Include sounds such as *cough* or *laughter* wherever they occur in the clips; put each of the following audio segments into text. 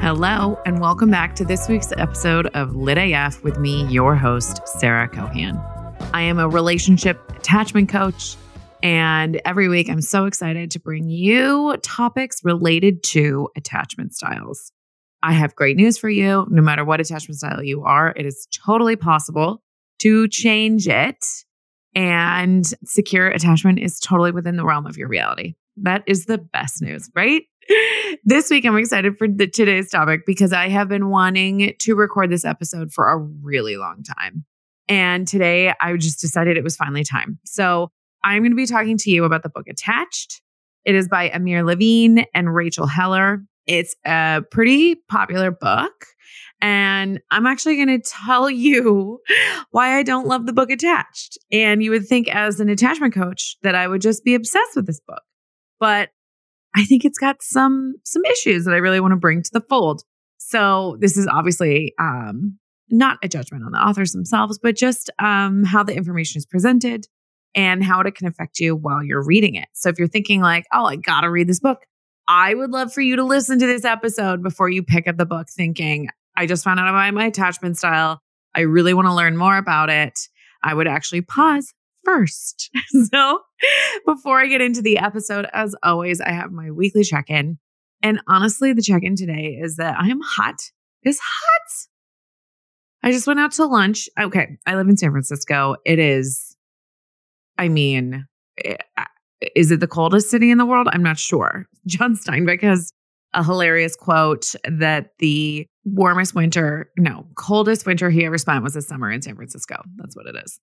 Hello, and welcome back to this week's episode of Lit AF with me, your host, Sarah Cohan. I am a relationship attachment coach, and every week I'm so excited to bring you topics related to attachment styles. I have great news for you. No matter what attachment style you are, it is totally possible to change it. And secure attachment is totally within the realm of your reality. That is the best news, right? *laughs* this week, I'm excited for the, today's topic because I have been wanting to record this episode for a really long time. And today I just decided it was finally time. So I'm going to be talking to you about the book Attached. It is by Amir Levine and Rachel Heller. It's a pretty popular book. And I'm actually going to tell you *laughs* why I don't love the book Attached. And you would think, as an attachment coach, that I would just be obsessed with this book. But I think it's got some some issues that I really want to bring to the fold. So this is obviously um, not a judgment on the authors themselves, but just um, how the information is presented and how it can affect you while you're reading it. So if you're thinking like, oh, I gotta read this book, I would love for you to listen to this episode before you pick up the book thinking, I just found out about my attachment style. I really want to learn more about it. I would actually pause first. *laughs* so before I get into the episode, as always, I have my weekly check in. And honestly, the check in today is that I am hot. It's hot. I just went out to lunch. Okay. I live in San Francisco. It is, I mean, eh, is it the coldest city in the world? I'm not sure. *laughs* John Steinbeck has a hilarious quote that the warmest winter, no, coldest winter he ever spent was a summer in San Francisco. That's what it is.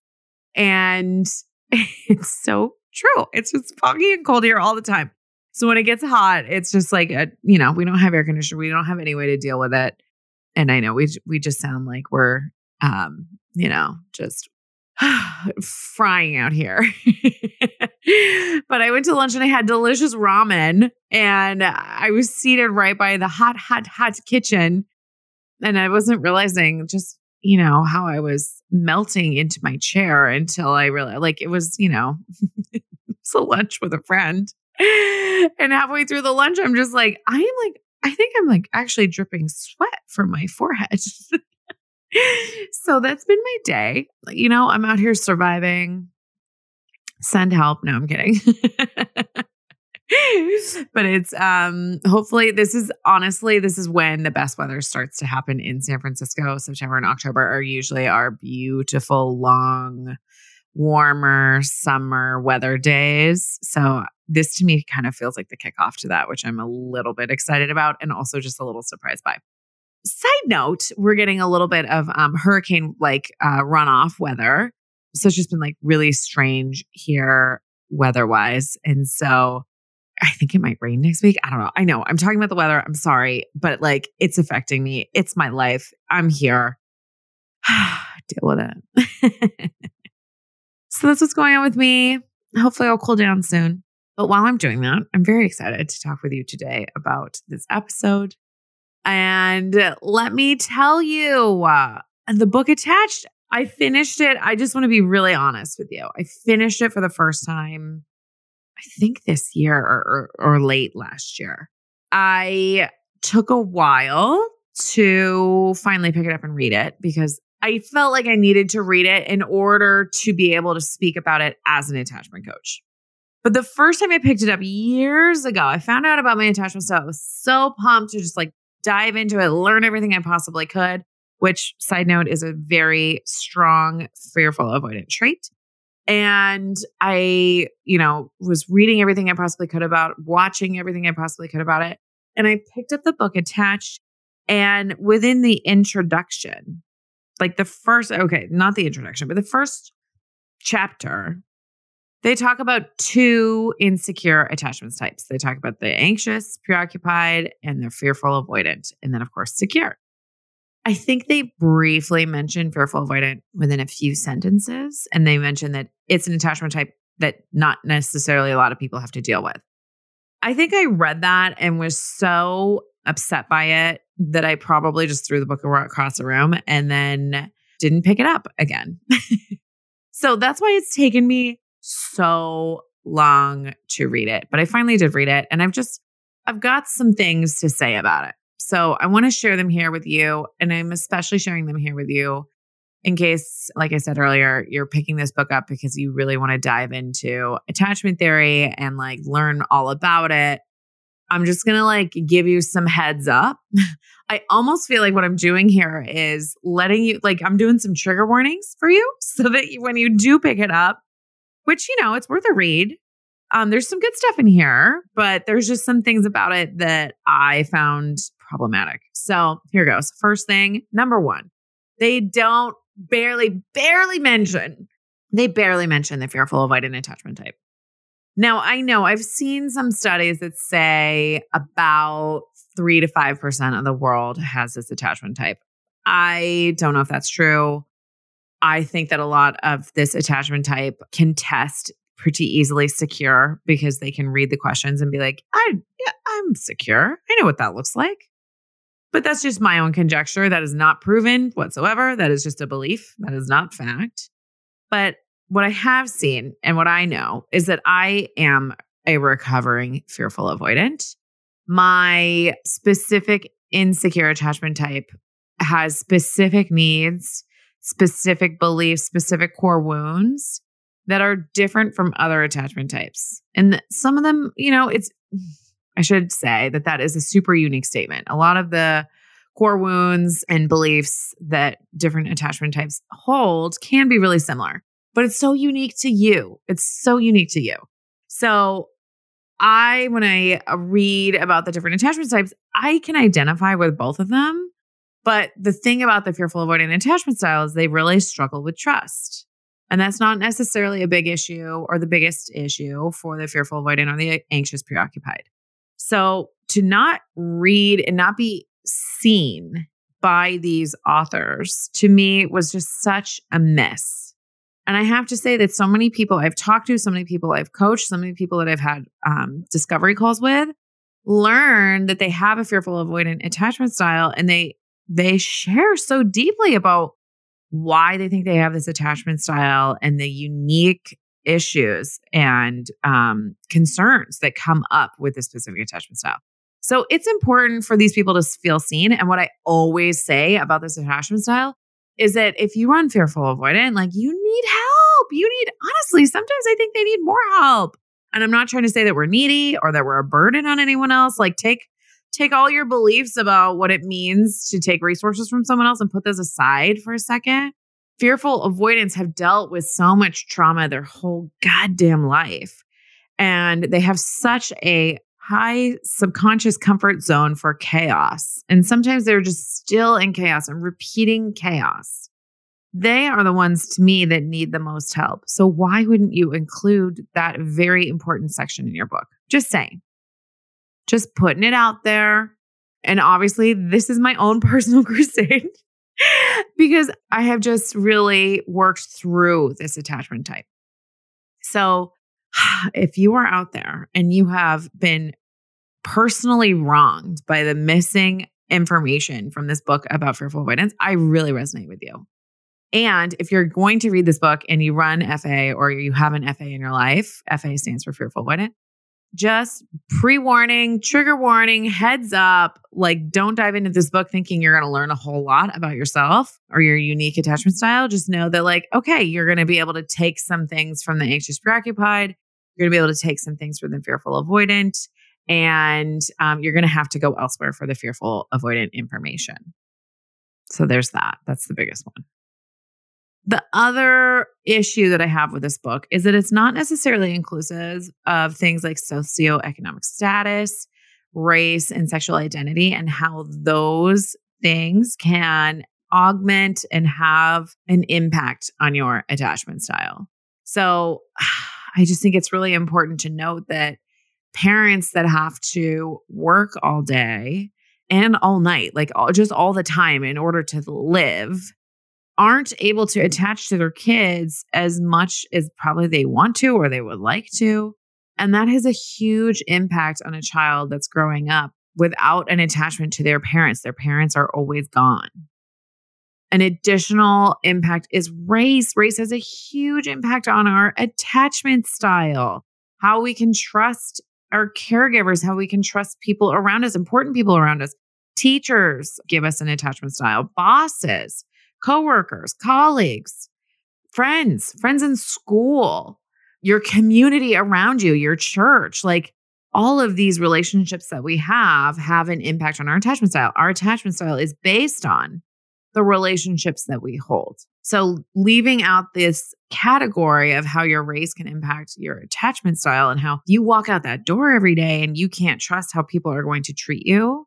And *laughs* it's so true. It's just foggy and cold here all the time. So when it gets hot, it's just like a, you know, we don't have air conditioner. We don't have any way to deal with it. And I know we we just sound like we're um, you know, just *sighs* frying out here. *laughs* but I went to lunch and I had delicious ramen and I was seated right by the hot, hot, hot kitchen. And I wasn't realizing just, you know, how I was melting into my chair until I realized like it was, you know, *laughs* it's a lunch with a friend. And halfway through the lunch, I'm just like, I am like, I think I'm like actually dripping sweat from my forehead. *laughs* so that's been my day. You know, I'm out here surviving. Send help. No, I'm kidding. *laughs* but it's um hopefully this is honestly this is when the best weather starts to happen in San Francisco. September and October are usually our beautiful long warmer summer weather days. So this to me kind of feels like the kickoff to that, which I'm a little bit excited about and also just a little surprised by. Side note, we're getting a little bit of um, hurricane like uh, runoff weather. So it's just been like really strange here weather wise. And so I think it might rain next week. I don't know. I know I'm talking about the weather. I'm sorry, but like it's affecting me. It's my life. I'm here. *sighs* Deal with it. *laughs* so that's what's going on with me. Hopefully I'll cool down soon. But while I'm doing that, I'm very excited to talk with you today about this episode. And let me tell you, uh, the book attached, I finished it. I just want to be really honest with you. I finished it for the first time I think this year or, or, or late last year. I took a while to finally pick it up and read it because I felt like I needed to read it in order to be able to speak about it as an attachment coach. But the first time I picked it up years ago, I found out about my attachment style. I was so pumped to just like dive into it, learn everything I possibly could, which, side note, is a very strong fearful avoidant trait. And I, you know, was reading everything I possibly could about, watching everything I possibly could about it. And I picked up the book attached. And within the introduction, like the first, okay, not the introduction, but the first chapter, they talk about two insecure attachments types. They talk about the anxious, preoccupied, and the fearful, avoidant. And then, of course, secure. I think they briefly mentioned fearful avoidant within a few sentences. And they mentioned that it's an attachment type that not necessarily a lot of people have to deal with. I think I read that and was so upset by it that I probably just threw the book across the room and then didn't pick it up again. *laughs* So that's why it's taken me so long to read it. But I finally did read it and I've just, I've got some things to say about it. So I want to share them here with you. And I'm especially sharing them here with you in case, like I said earlier, you're picking this book up because you really want to dive into attachment theory and like learn all about it. I'm just going to like give you some heads up. *laughs* I almost feel like what I'm doing here is letting you, like, I'm doing some trigger warnings for you *laughs* so that when you do pick it up, which, you know, it's worth a read. Um, there's some good stuff in here, but there's just some things about it that I found problematic. So here goes. First thing, number one, they don't barely, barely mention, they barely mention the fearful avoidant attachment type. Now, I know I've seen some studies that say about three to 5% of the world has this attachment type. I don't know if that's true. I think that a lot of this attachment type can test pretty easily secure because they can read the questions and be like, I, yeah, I'm secure. I know what that looks like. But that's just my own conjecture. That is not proven whatsoever. That is just a belief. That is not fact. But what I have seen and what I know is that I am a recovering fearful avoidant. My specific insecure attachment type has specific needs, specific beliefs, specific core wounds that are different from other attachment types. And some of them, you know, it's, I should say that that is a super unique statement. A lot of the core wounds and beliefs that different attachment types hold can be really similar, but it's so unique to you. It's so unique to you. So, I, when I uh, read about the different attachment types, I can identify with both of them. But the thing about the fearful avoidant attachment style is they really struggle with trust. And that's not necessarily a big issue or the biggest issue for the fearful avoidant or the anxious preoccupied. So to not read and not be seen by these authors to me was just such a miss. And I have to say that so many people I've talked to, so many people I've coached, so many people that I've had um, discovery calls with learn that they have a fearful avoidant attachment style and they they share so deeply about why they think they have this attachment style and the unique issues and um, concerns that come up with this specific attachment style. So it's important for these people to feel seen. And what I always say about this attachment style is that if you run fearful avoidant, like you need help. You need, honestly, sometimes I think they need more help. And I'm not trying to say that we're needy or that we're a burden on anyone else. Like take take all your beliefs about what it means to take resources from someone else and put those aside for a second. Fearful avoidance have dealt with so much trauma their whole goddamn life. And they have such a high subconscious comfort zone for chaos. And sometimes they're just still in chaos and repeating chaos. They are the ones to me that need the most help. So, why wouldn't you include that very important section in your book? Just saying just putting it out there. And obviously, this is my own *laughs* personal crusade because I have just really worked through this attachment type. So, *sighs* if you are out there and you have been personally wronged by the missing information from this book about fearful avoidance, I really resonate with you. And if you're going to read this book and you run FA or you have an FA in your life, FA stands for fearful avoidant, just pre warning, trigger warning, heads up. Like, don't dive into this book thinking you're going to learn a whole lot about yourself or your unique attachment style. Just know that, like, okay, you're going to be able to take some things from the anxious preoccupied. You're going to be able to take some things from the fearful avoidant. And um, you're going to have to go elsewhere for the fearful avoidant information. So there's that. That's the biggest one. The other issue that I have with this book is that it's not necessarily inclusive of things like socioeconomic status, race, and sexual identity, and how those things can augment and have an impact on your attachment style. So *sighs* I just think it's really important to note that parents that have to work all day and all night, like all, just all the time in order to live, aren't able to attach to their kids as much as probably they want to or they would like to. And that has a huge impact on a child that's growing up without an attachment to their parents. Their parents are always gone. an additional impact is race. Race has a huge impact on our attachment style, how we can trust our caregivers, how we can trust people around us, important people around us. Teachers give us an attachment style, bosses, coworkers, colleagues, friends, friends in school, your community around you, your church. Like all of these relationships that we have have an impact on our attachment style. Our attachment style is based on the relationships that we hold. So, leaving out this category of how your race can impact your attachment style and how you walk out that door every day and you can't trust how people are going to treat you,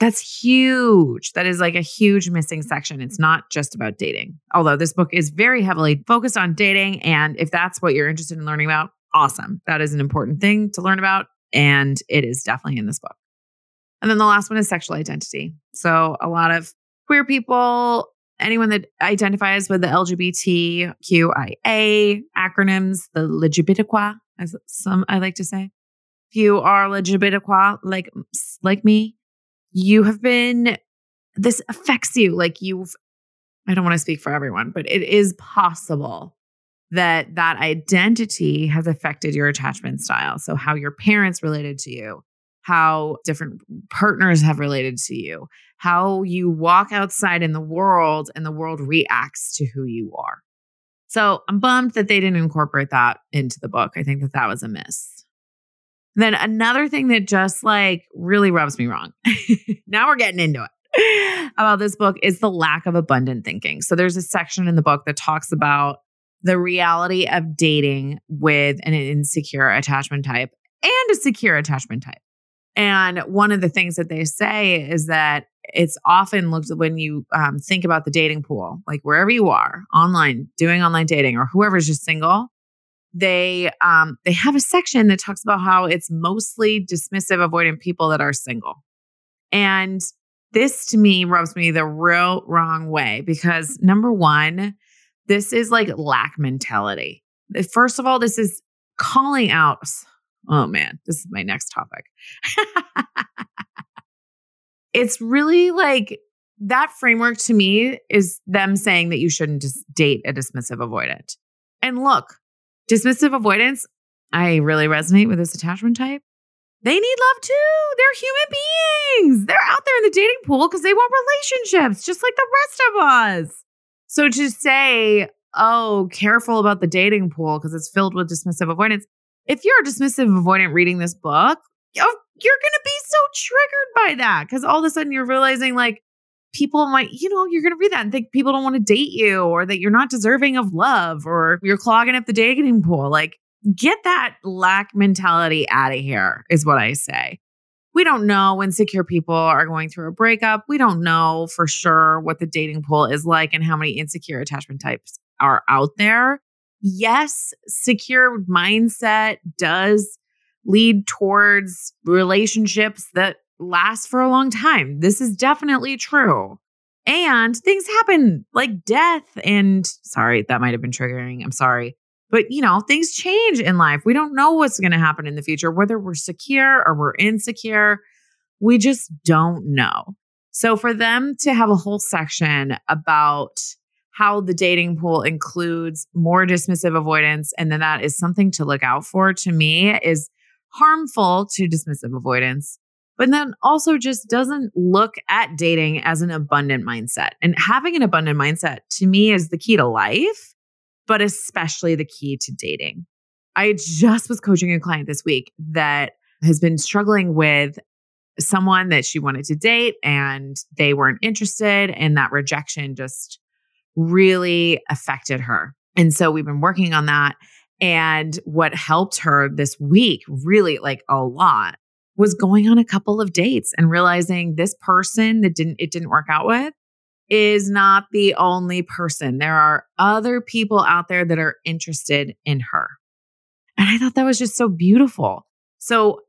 that's huge. That is like a huge missing section. It's not just about dating, although this book is very heavily focused on dating. And if that's what you're interested in learning about, awesome. That is an important thing to learn about. And it is definitely in this book. And then the last one is sexual identity. So, a lot of queer people, anyone that identifies with the LGBTQIA acronyms, the LGBTQA, as some I like to say. If you are LGBTQA, like like me, you have been. This affects you. Like you've. I don't want to speak for everyone, but it is possible that that identity has affected your attachment style. So how your parents related to you, how different partners have related to you, how you walk outside in the world and the world reacts to who you are. So I'm bummed that they didn't incorporate that into the book. I think that that was a miss. Then another thing that just like really rubs me wrong. *laughs* now we're getting into it. About this book is the lack of abundant thinking. So there's a section in the book that talks about the reality of dating with an insecure attachment type and a secure attachment type. And one of the things that they say is that it's often looked when you um, think about the dating pool, like wherever you are online, doing online dating, or whoever's just single, they um, they have a section that talks about how it's mostly dismissive, avoidant people that are single. And this to me rubs me the real wrong way because number one, this is like lack mentality. First of all, this is calling out Oh man, this is my next topic. *laughs* it's really like that framework to me is them saying that you shouldn't just date a dismissive avoidant. And look, dismissive avoidance, I really resonate with this attachment type. They need love too. They're human beings. They're out there in the dating pool because they want relationships, just like the rest of us. So to say, oh, careful about the dating pool because it's filled with dismissive avoidance, if you're a dismissive avoidant reading this book, you're going to be so triggered by that because all of a sudden you're realizing like people might, you know, you're going to read that and think people don't want to date you or that you're not deserving of love or you're clogging up the dating pool. Like, get that lack mentality out of here, is what I say. We don't know when secure people are going through a breakup. We don't know for sure what the dating pool is like and how many insecure attachment types are out there yes, secure mindset does lead towards relationships that last for a long time. This is definitely true. And things happen like death and sorry, that might have been triggering. I'm sorry. But you know, things change in life. We don't know what's going to happen in the future, whether we're secure or we're insecure. We just don't know. So for them to have a whole section about how the dating pool includes more dismissive avoidance and then that is something to look out for to me is harmful to dismissive avoidance but then also just doesn't look at dating as an abundant mindset and having an abundant mindset to me is the key to life but especially the key to dating i just was coaching a client this week that has been struggling with someone that she wanted to date and they weren't interested and that rejection just really affected her. And so we've been working on that. And what helped her this week, really like a lot, was going on a couple of dates and realizing this person that didn't it didn't work out with is not the only person. There are other people out there that are interested in her. And I thought that was just so beautiful. So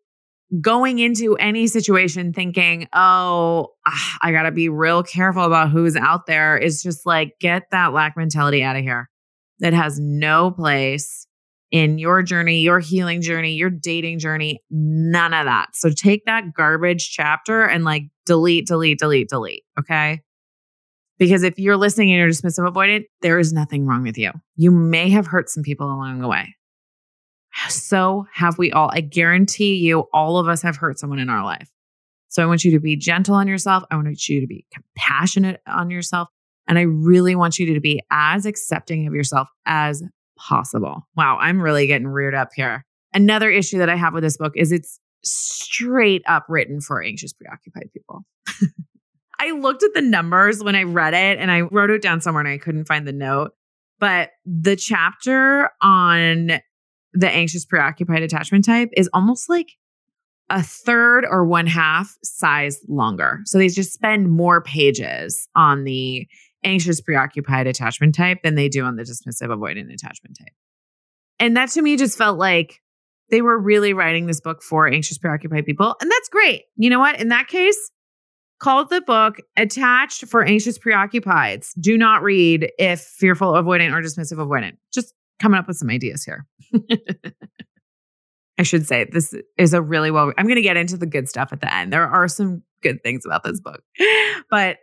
going into any situation thinking, oh, ah, I got to be real careful about who's out there is just like, get that lack mentality out of here. That has no place in your journey, your healing journey, your dating journey, none of that. So take that garbage chapter and like delete, delete, delete, delete. Okay. Because if you're listening and you're dismissive avoidant, there is nothing wrong with you. You may have hurt some people along the way. So have we all. I guarantee you, all of us have hurt someone in our life. So I want you to be gentle on yourself. I want you to be compassionate on yourself. And I really want you to be as accepting of yourself as possible. Wow, I'm really getting reared up here. Another issue that I have with this book is it's straight up written for anxious, preoccupied people. *laughs* I looked at the numbers when I read it and I wrote it down somewhere and I couldn't find the note. But the chapter on the anxious, preoccupied attachment type is almost like a third or one half size longer. So they just spend more pages on the anxious, preoccupied attachment type than they do on the dismissive, avoidant attachment type. And that to me just felt like they were really writing this book for anxious, preoccupied people. And that's great. You know what? In that case, call the book Attached for Anxious Preoccupieds. Do not read if fearful, avoidant, or dismissive, avoidant. Just coming up with some ideas here. *laughs* I should say this is a really well. I'm going to get into the good stuff at the end. There are some good things about this book, but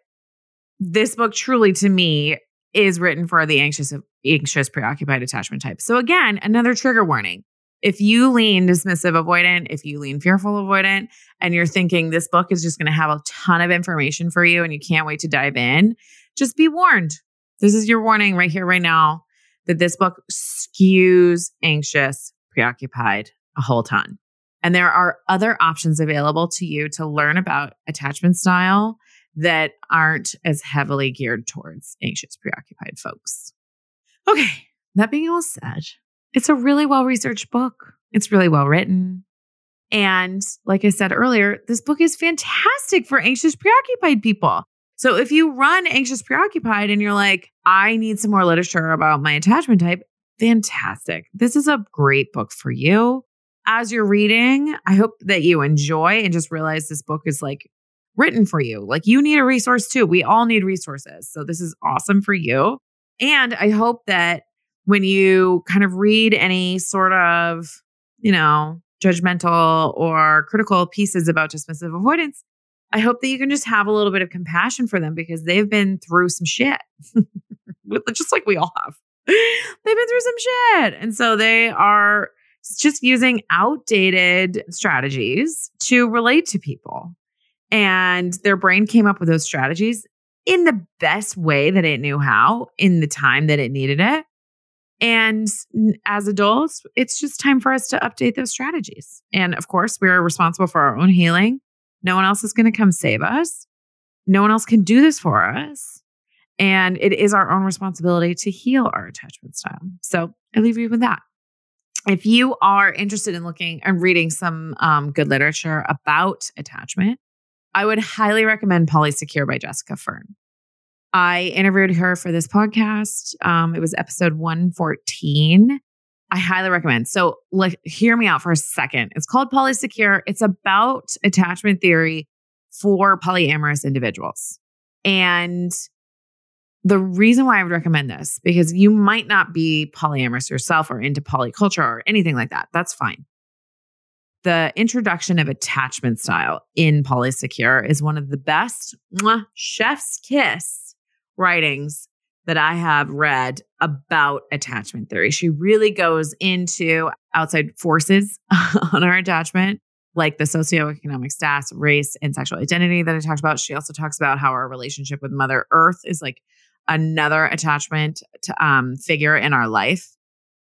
this book truly, to me, is written for the anxious, anxious, preoccupied attachment type. So again, another trigger warning. If you lean dismissive avoidant, if you lean fearful avoidant, and you're thinking this book is just going to have a ton of information for you and you can't wait to dive in, just be warned. This is your warning right here, right now, that this book skews anxious, preoccupied a whole ton. And there are other options available to you to learn about attachment style that aren't as heavily geared towards anxious, preoccupied folks. Okay, that being all said, it's a really well researched book. It's really well written. And like I said earlier, this book is fantastic for anxious, preoccupied people. So if you run anxious, preoccupied and you're like, I need some more literature about my attachment type, fantastic. This is a great book for you as you're reading, I hope that you enjoy and just realize this book is like written for you. Like you need a resource too. We all need resources. So this is awesome for you. And I hope that when you kind of read any sort of, you know, judgmental or critical pieces about dismissive avoidance, I hope that you can just have a little bit of compassion for them because they've been through some shit, *laughs* just like we all have. They've been through some shit. And so they are just using outdated strategies to relate to people. And their brain came up with those strategies in the best way that it knew how, in the time that it needed it. And as adults, it's just time for us to update those strategies. And of course, we're responsible for our own healing. No one else is going to come save us. No one else can do this for us. And it is our own responsibility to heal our attachment style. So I leave you with that if you are interested in looking and reading some um, good literature about attachment, I would highly recommend Polysecure by Jessica Fern. I interviewed her for this podcast. Um, it was episode 114. I highly recommend. So, like, hear me out for a second. It's called Polysecure. It's about attachment theory for polyamorous individuals. And the reason why I would recommend this because you might not be polyamorous yourself or into polyculture or anything like that. That's fine. The introduction of attachment style in Polysecure is one of the best mwah, chef's kiss writings that I have read about attachment theory. She really goes into outside forces *laughs* on our attachment, like the socioeconomic status, race, and sexual identity that I talked about. She also talks about how our relationship with Mother Earth is like another attachment to, um, figure in our life.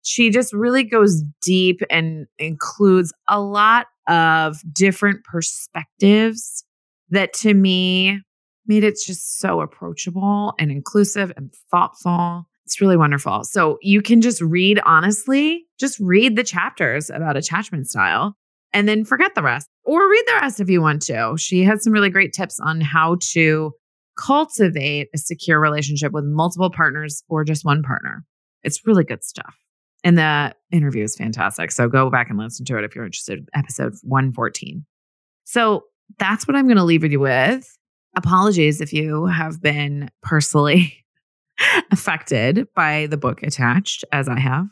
She just really goes deep and includes a lot of different perspectives that to me made it just so approachable and inclusive and thoughtful. It's really wonderful. So you can just read honestly, just read the chapters about attachment style and then forget the rest or read the rest if you want to. She has some really great tips on how to cultivate a secure relationship with multiple partners or just one partner. It's really good stuff. And the interview is fantastic. So go back and listen to it if you're interested. Episode 114. So that's what I'm going to leave you with. Apologies if you have been personally *laughs* affected by the book attached, as I have.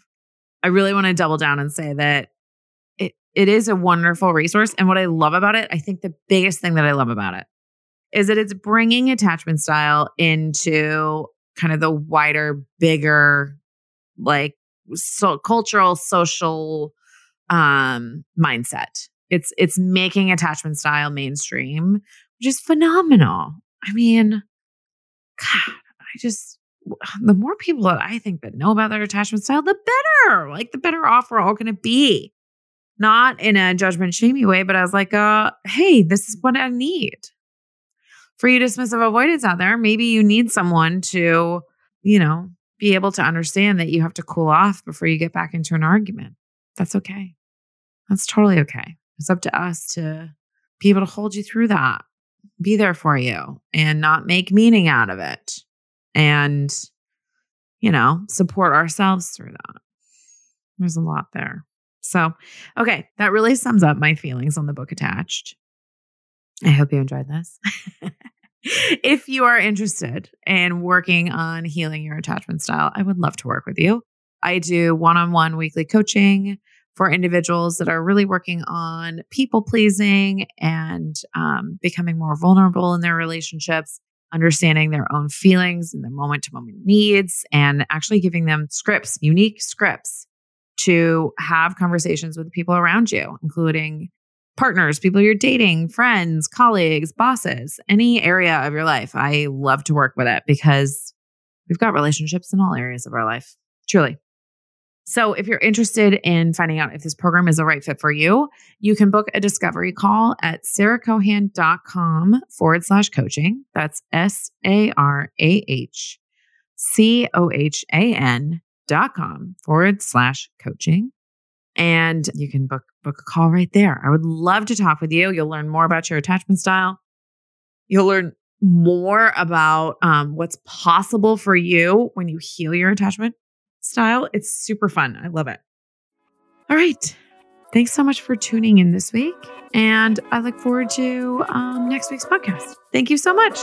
I really want to double down and say that it, it is a wonderful resource. And what I love about it, I think the biggest thing that I love about it is that it's bringing attachment style into kind of the wider, bigger, like so cultural, social um mindset. It's it's making attachment style mainstream, which is phenomenal. I mean, God, I just the more people that I think that know about their attachment style, the better. Like the better off we're all going to be. Not in a judgment shamey way, but I was like, uh, hey, this is what I need. For you dismissive avoidance out there, maybe you need someone to, you know, be able to understand that you have to cool off before you get back into an argument. That's okay. That's totally okay. It's up to us to be able to hold you through that, be there for you, and not make meaning out of it. And, you know, support ourselves through that. There's a lot there. So, okay, that really sums up my feelings on the book attached. I hope you enjoyed this. *laughs* *laughs* if you are interested in working on healing your attachment style, I would love to work with you. I do one on one weekly coaching for individuals that are really working on people pleasing and um, becoming more vulnerable in their relationships, understanding their own feelings and their moment to moment needs, and actually giving them scripts, unique scripts to have conversations with the people around you, including partners, people you're dating, friends, colleagues, bosses, any area of your life. I love to work with it because we've got relationships in all areas of our life, truly. So, if you're interested in finding out if this program is the right fit for you, you can book a discovery call at sarahcohan.com forward slash coaching. That's S A R A H C O H A N dot com forward slash coaching. And you can book book a call right there. I would love to talk with you. You'll learn more about your attachment style. You'll learn more about um, what's possible for you when you heal your attachment style. It's super fun. I love it. All right. Thanks so much for tuning in this week. And I look forward to um, next week's podcast. Thank you so much.